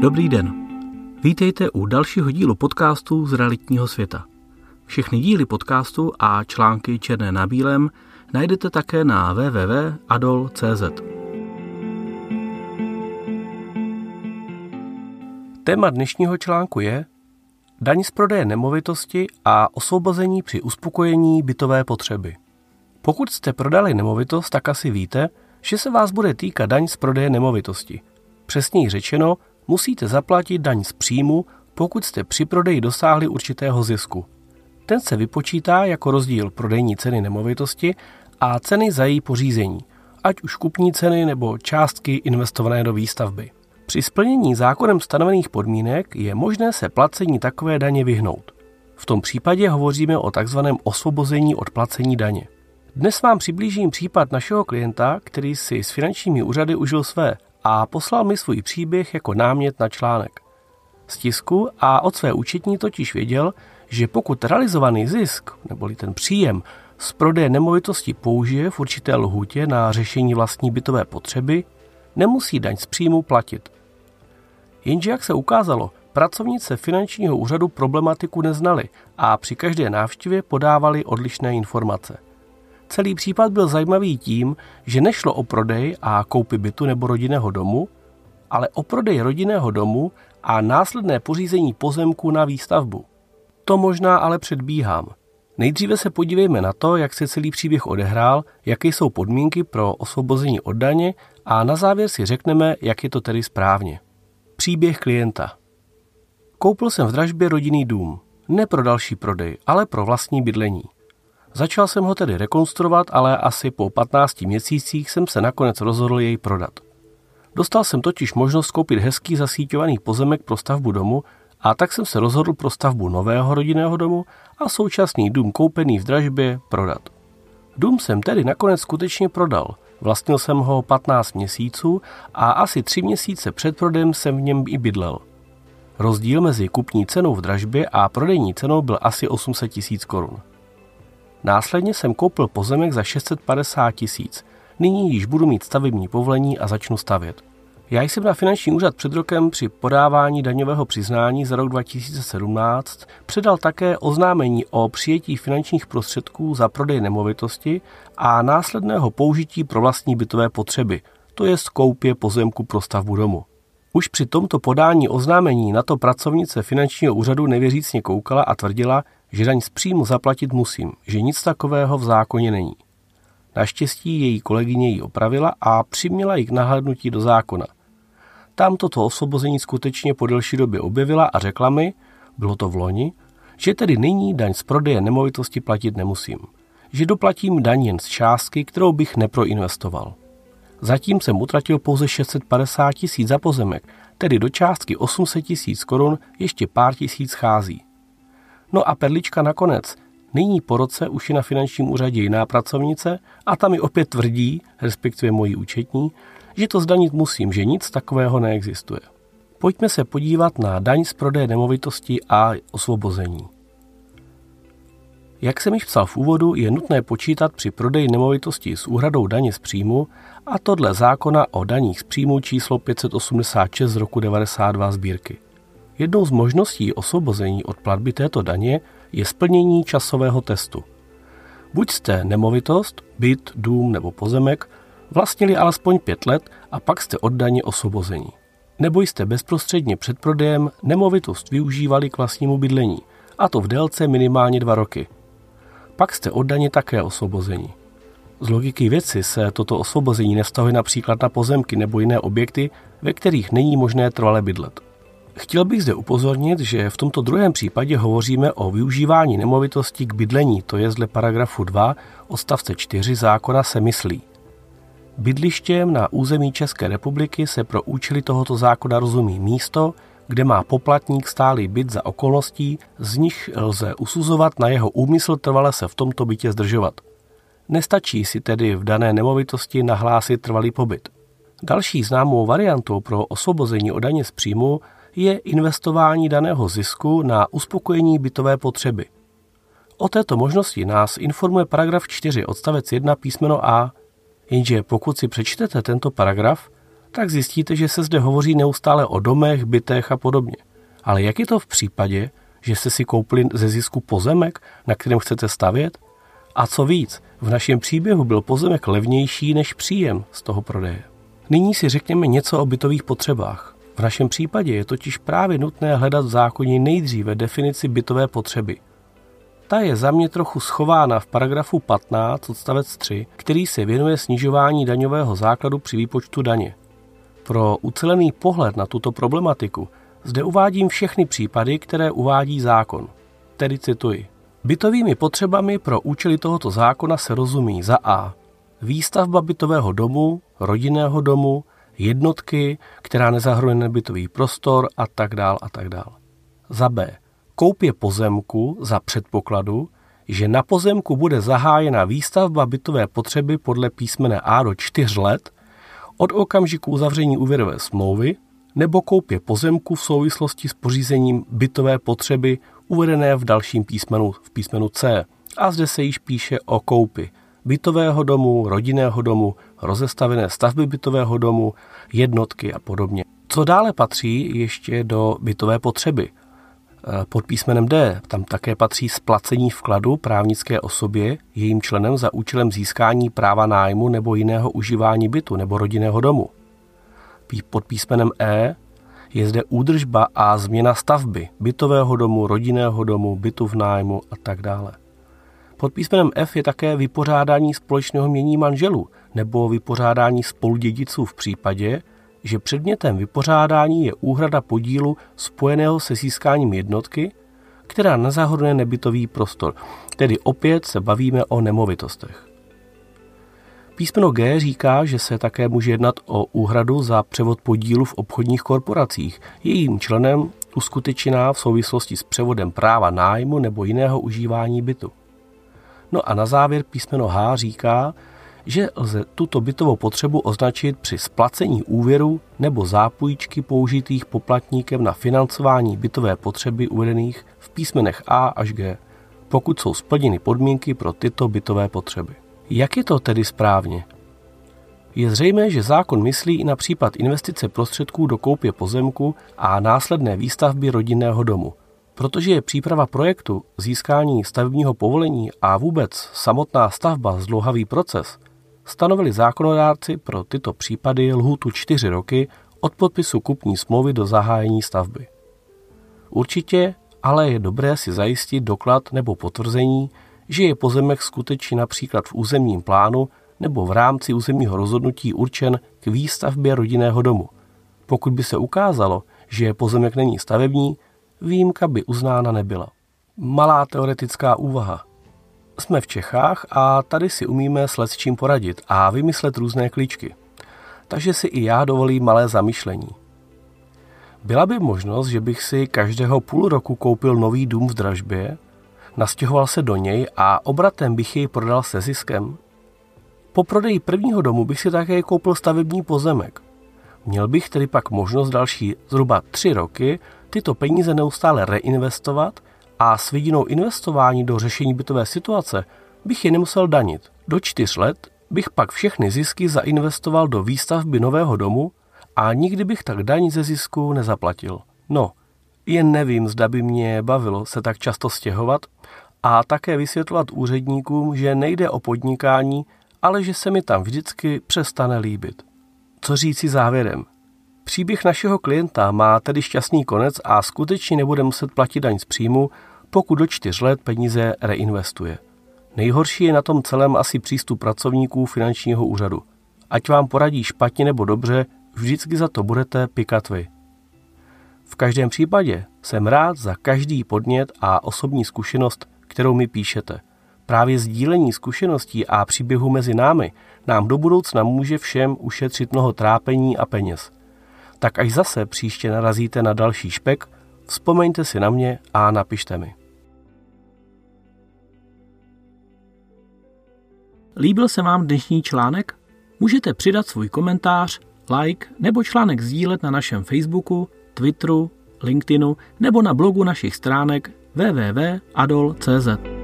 Dobrý den. Vítejte u dalšího dílu podcastu z realitního světa. Všechny díly podcastu a články černé na bílém najdete také na www.adol.cz. Téma dnešního článku je daň z prodeje nemovitosti a osvobození při uspokojení bytové potřeby. Pokud jste prodali nemovitost, tak asi víte, že se vás bude týkat daň z prodeje nemovitosti. Přesněji řečeno, musíte zaplatit daň z příjmu, pokud jste při prodeji dosáhli určitého zisku. Ten se vypočítá jako rozdíl prodejní ceny nemovitosti a ceny za její pořízení, ať už kupní ceny nebo částky investované do výstavby. Při splnění zákonem stanovených podmínek je možné se placení takové daně vyhnout. V tom případě hovoříme o takzvaném osvobození od placení daně. Dnes vám přiblížím případ našeho klienta, který si s finančními úřady užil své a poslal mi svůj příběh jako námět na článek. Z tisku a od své účetní totiž věděl, že pokud realizovaný zisk, neboli ten příjem, z prodeje nemovitosti použije v určité lhůtě na řešení vlastní bytové potřeby, nemusí daň z příjmu platit. Jenže jak se ukázalo, pracovnice finančního úřadu problematiku neznali a při každé návštěvě podávali odlišné informace. Celý případ byl zajímavý tím, že nešlo o prodej a koupy bytu nebo rodinného domu, ale o prodej rodinného domu a následné pořízení pozemku na výstavbu. To možná ale předbíhám. Nejdříve se podívejme na to, jak se celý příběh odehrál, jaké jsou podmínky pro osvobození od daně a na závěr si řekneme, jak je to tedy správně. Příběh klienta. Koupil jsem v dražbě rodinný dům. Ne pro další prodej, ale pro vlastní bydlení. Začal jsem ho tedy rekonstruovat, ale asi po 15 měsících jsem se nakonec rozhodl jej prodat. Dostal jsem totiž možnost koupit hezký zasíťovaný pozemek pro stavbu domu a tak jsem se rozhodl pro stavbu nového rodinného domu a současný dům koupený v dražbě prodat. Dům jsem tedy nakonec skutečně prodal. Vlastnil jsem ho 15 měsíců a asi 3 měsíce před prodejem jsem v něm i bydlel. Rozdíl mezi kupní cenou v dražbě a prodejní cenou byl asi 800 tisíc korun. Následně jsem koupil pozemek za 650 tisíc. Nyní již budu mít stavební povolení a začnu stavět. Já jsem na finanční úřad před rokem při podávání daňového přiznání za rok 2017 předal také oznámení o přijetí finančních prostředků za prodej nemovitosti a následného použití pro vlastní bytové potřeby, to je koupě pozemku pro stavbu domu. Už při tomto podání oznámení na to pracovnice finančního úřadu nevěřícně koukala a tvrdila, že daň z příjmu zaplatit musím, že nic takového v zákoně není. Naštěstí její kolegyně ji opravila a přiměla ji k nahlédnutí do zákona. Tam toto osvobození skutečně po delší době objevila a řekla mi, bylo to v loni, že tedy nyní daň z prodeje nemovitosti platit nemusím. Že doplatím daň jen z částky, kterou bych neproinvestoval. Zatím jsem utratil pouze 650 tisíc za pozemek, tedy do částky 800 tisíc korun ještě pár tisíc chází. No a perlička nakonec. Nyní po roce už je na finančním úřadě jiná pracovnice a tam mi opět tvrdí, respektive moji účetní, že to zdanit musím, že nic takového neexistuje. Pojďme se podívat na daň z prodeje nemovitosti a osvobození. Jak jsem již psal v úvodu, je nutné počítat při prodeji nemovitosti s úhradou daně z příjmu a to dle zákona o daních z příjmu číslo 586 z roku 92 sbírky. Jednou z možností osvobození od platby této daně je splnění časového testu. Buď jste nemovitost, byt, dům nebo pozemek vlastnili alespoň pět let a pak jste od daně osvobození. Nebo jste bezprostředně před prodejem nemovitost využívali k vlastnímu bydlení, a to v délce minimálně dva roky. Pak jste od daně také osvobození. Z logiky věci se toto osvobození nevztahuje například na pozemky nebo jiné objekty, ve kterých není možné trvale bydlet. Chtěl bych zde upozornit, že v tomto druhém případě hovoříme o využívání nemovitosti k bydlení, to je zle paragrafu 2 odstavce 4 zákona se myslí. Bydlištěm na území České republiky se pro účely tohoto zákona rozumí místo, kde má poplatník stálý byt za okolností, z nich lze usuzovat na jeho úmysl trvale se v tomto bytě zdržovat. Nestačí si tedy v dané nemovitosti nahlásit trvalý pobyt. Další známou variantou pro osvobození o daně z příjmu je investování daného zisku na uspokojení bytové potřeby. O této možnosti nás informuje paragraf 4 odstavec 1 písmeno A, jenže pokud si přečtete tento paragraf, tak zjistíte, že se zde hovoří neustále o domech, bytech a podobně. Ale jak je to v případě, že jste si koupili ze zisku pozemek, na kterém chcete stavět? A co víc, v našem příběhu byl pozemek levnější než příjem z toho prodeje. Nyní si řekněme něco o bytových potřebách. V našem případě je totiž právě nutné hledat v zákoně nejdříve definici bytové potřeby. Ta je za mě trochu schována v paragrafu 15 odstavec 3, který se věnuje snižování daňového základu při výpočtu daně. Pro ucelený pohled na tuto problematiku zde uvádím všechny případy, které uvádí zákon. Tedy cituji. Bytovými potřebami pro účely tohoto zákona se rozumí za A. Výstavba bytového domu, rodinného domu, jednotky, která nezahrnuje nebytový prostor a tak dál a tak dál. Za B. Koupě pozemku za předpokladu, že na pozemku bude zahájena výstavba bytové potřeby podle písmene A do 4 let od okamžiku uzavření úvěrové smlouvy nebo koupě pozemku v souvislosti s pořízením bytové potřeby uvedené v dalším písmenu, v písmenu C. A zde se již píše o koupi bytového domu, rodinného domu, rozestavené stavby bytového domu, jednotky a podobně. Co dále patří ještě do bytové potřeby? Eh, pod písmenem D tam také patří splacení vkladu právnické osobě, jejím členem za účelem získání práva nájmu nebo jiného užívání bytu nebo rodinného domu. Pod písmenem E je zde údržba a změna stavby bytového domu, rodinného domu, bytu v nájmu a tak dále. Pod písmenem F je také vypořádání společného mění manželů nebo vypořádání spoludědiců v případě, že předmětem vypořádání je úhrada podílu spojeného se získáním jednotky, která nezahrnuje nebytový prostor, tedy opět se bavíme o nemovitostech. Písmeno G říká, že se také může jednat o úhradu za převod podílu v obchodních korporacích. Jejím členem uskutečená v souvislosti s převodem práva nájmu nebo jiného užívání bytu. No a na závěr písmeno H říká, že lze tuto bytovou potřebu označit při splacení úvěru nebo zápůjčky použitých poplatníkem na financování bytové potřeby uvedených v písmenech A až G, pokud jsou splněny podmínky pro tyto bytové potřeby. Jak je to tedy správně? Je zřejmé, že zákon myslí i na případ investice prostředků do koupě pozemku a následné výstavby rodinného domu, protože je příprava projektu, získání stavebního povolení a vůbec samotná stavba zdlouhavý proces, stanovili zákonodárci pro tyto případy lhůtu čtyři roky od podpisu kupní smlouvy do zahájení stavby. Určitě ale je dobré si zajistit doklad nebo potvrzení, že je pozemek skutečně například v územním plánu nebo v rámci územního rozhodnutí určen k výstavbě rodinného domu. Pokud by se ukázalo, že pozemek není stavební, výjimka by uznána nebyla. Malá teoretická úvaha. Jsme v Čechách a tady si umíme s čím poradit a vymyslet různé klíčky. Takže si i já dovolím malé zamyšlení. Byla by možnost, že bych si každého půl roku koupil nový dům v dražbě nastěhoval se do něj a obratem bych jej prodal se ziskem. Po prodeji prvního domu bych si také koupil stavební pozemek. Měl bych tedy pak možnost další zhruba tři roky tyto peníze neustále reinvestovat a s vidinou investování do řešení bytové situace bych je nemusel danit. Do čtyř let bych pak všechny zisky zainvestoval do výstavby nového domu a nikdy bych tak daň ze zisku nezaplatil. No, jen nevím, zda by mě bavilo se tak často stěhovat a také vysvětlovat úředníkům, že nejde o podnikání, ale že se mi tam vždycky přestane líbit. Co říci závěrem? Příběh našeho klienta má tedy šťastný konec a skutečně nebude muset platit daň z příjmu, pokud do čtyř let peníze reinvestuje. Nejhorší je na tom celém asi přístup pracovníků finančního úřadu. Ať vám poradí špatně nebo dobře, vždycky za to budete pikat vy. V každém případě jsem rád za každý podnět a osobní zkušenost, kterou mi píšete. Právě sdílení zkušeností a příběhu mezi námi nám do budoucna může všem ušetřit mnoho trápení a peněz. Tak až zase příště narazíte na další špek, vzpomeňte si na mě a napište mi. Líbil se vám dnešní článek? Můžete přidat svůj komentář, like nebo článek sdílet na našem Facebooku, Twitteru, LinkedInu nebo na blogu našich stránek www.adol.cz.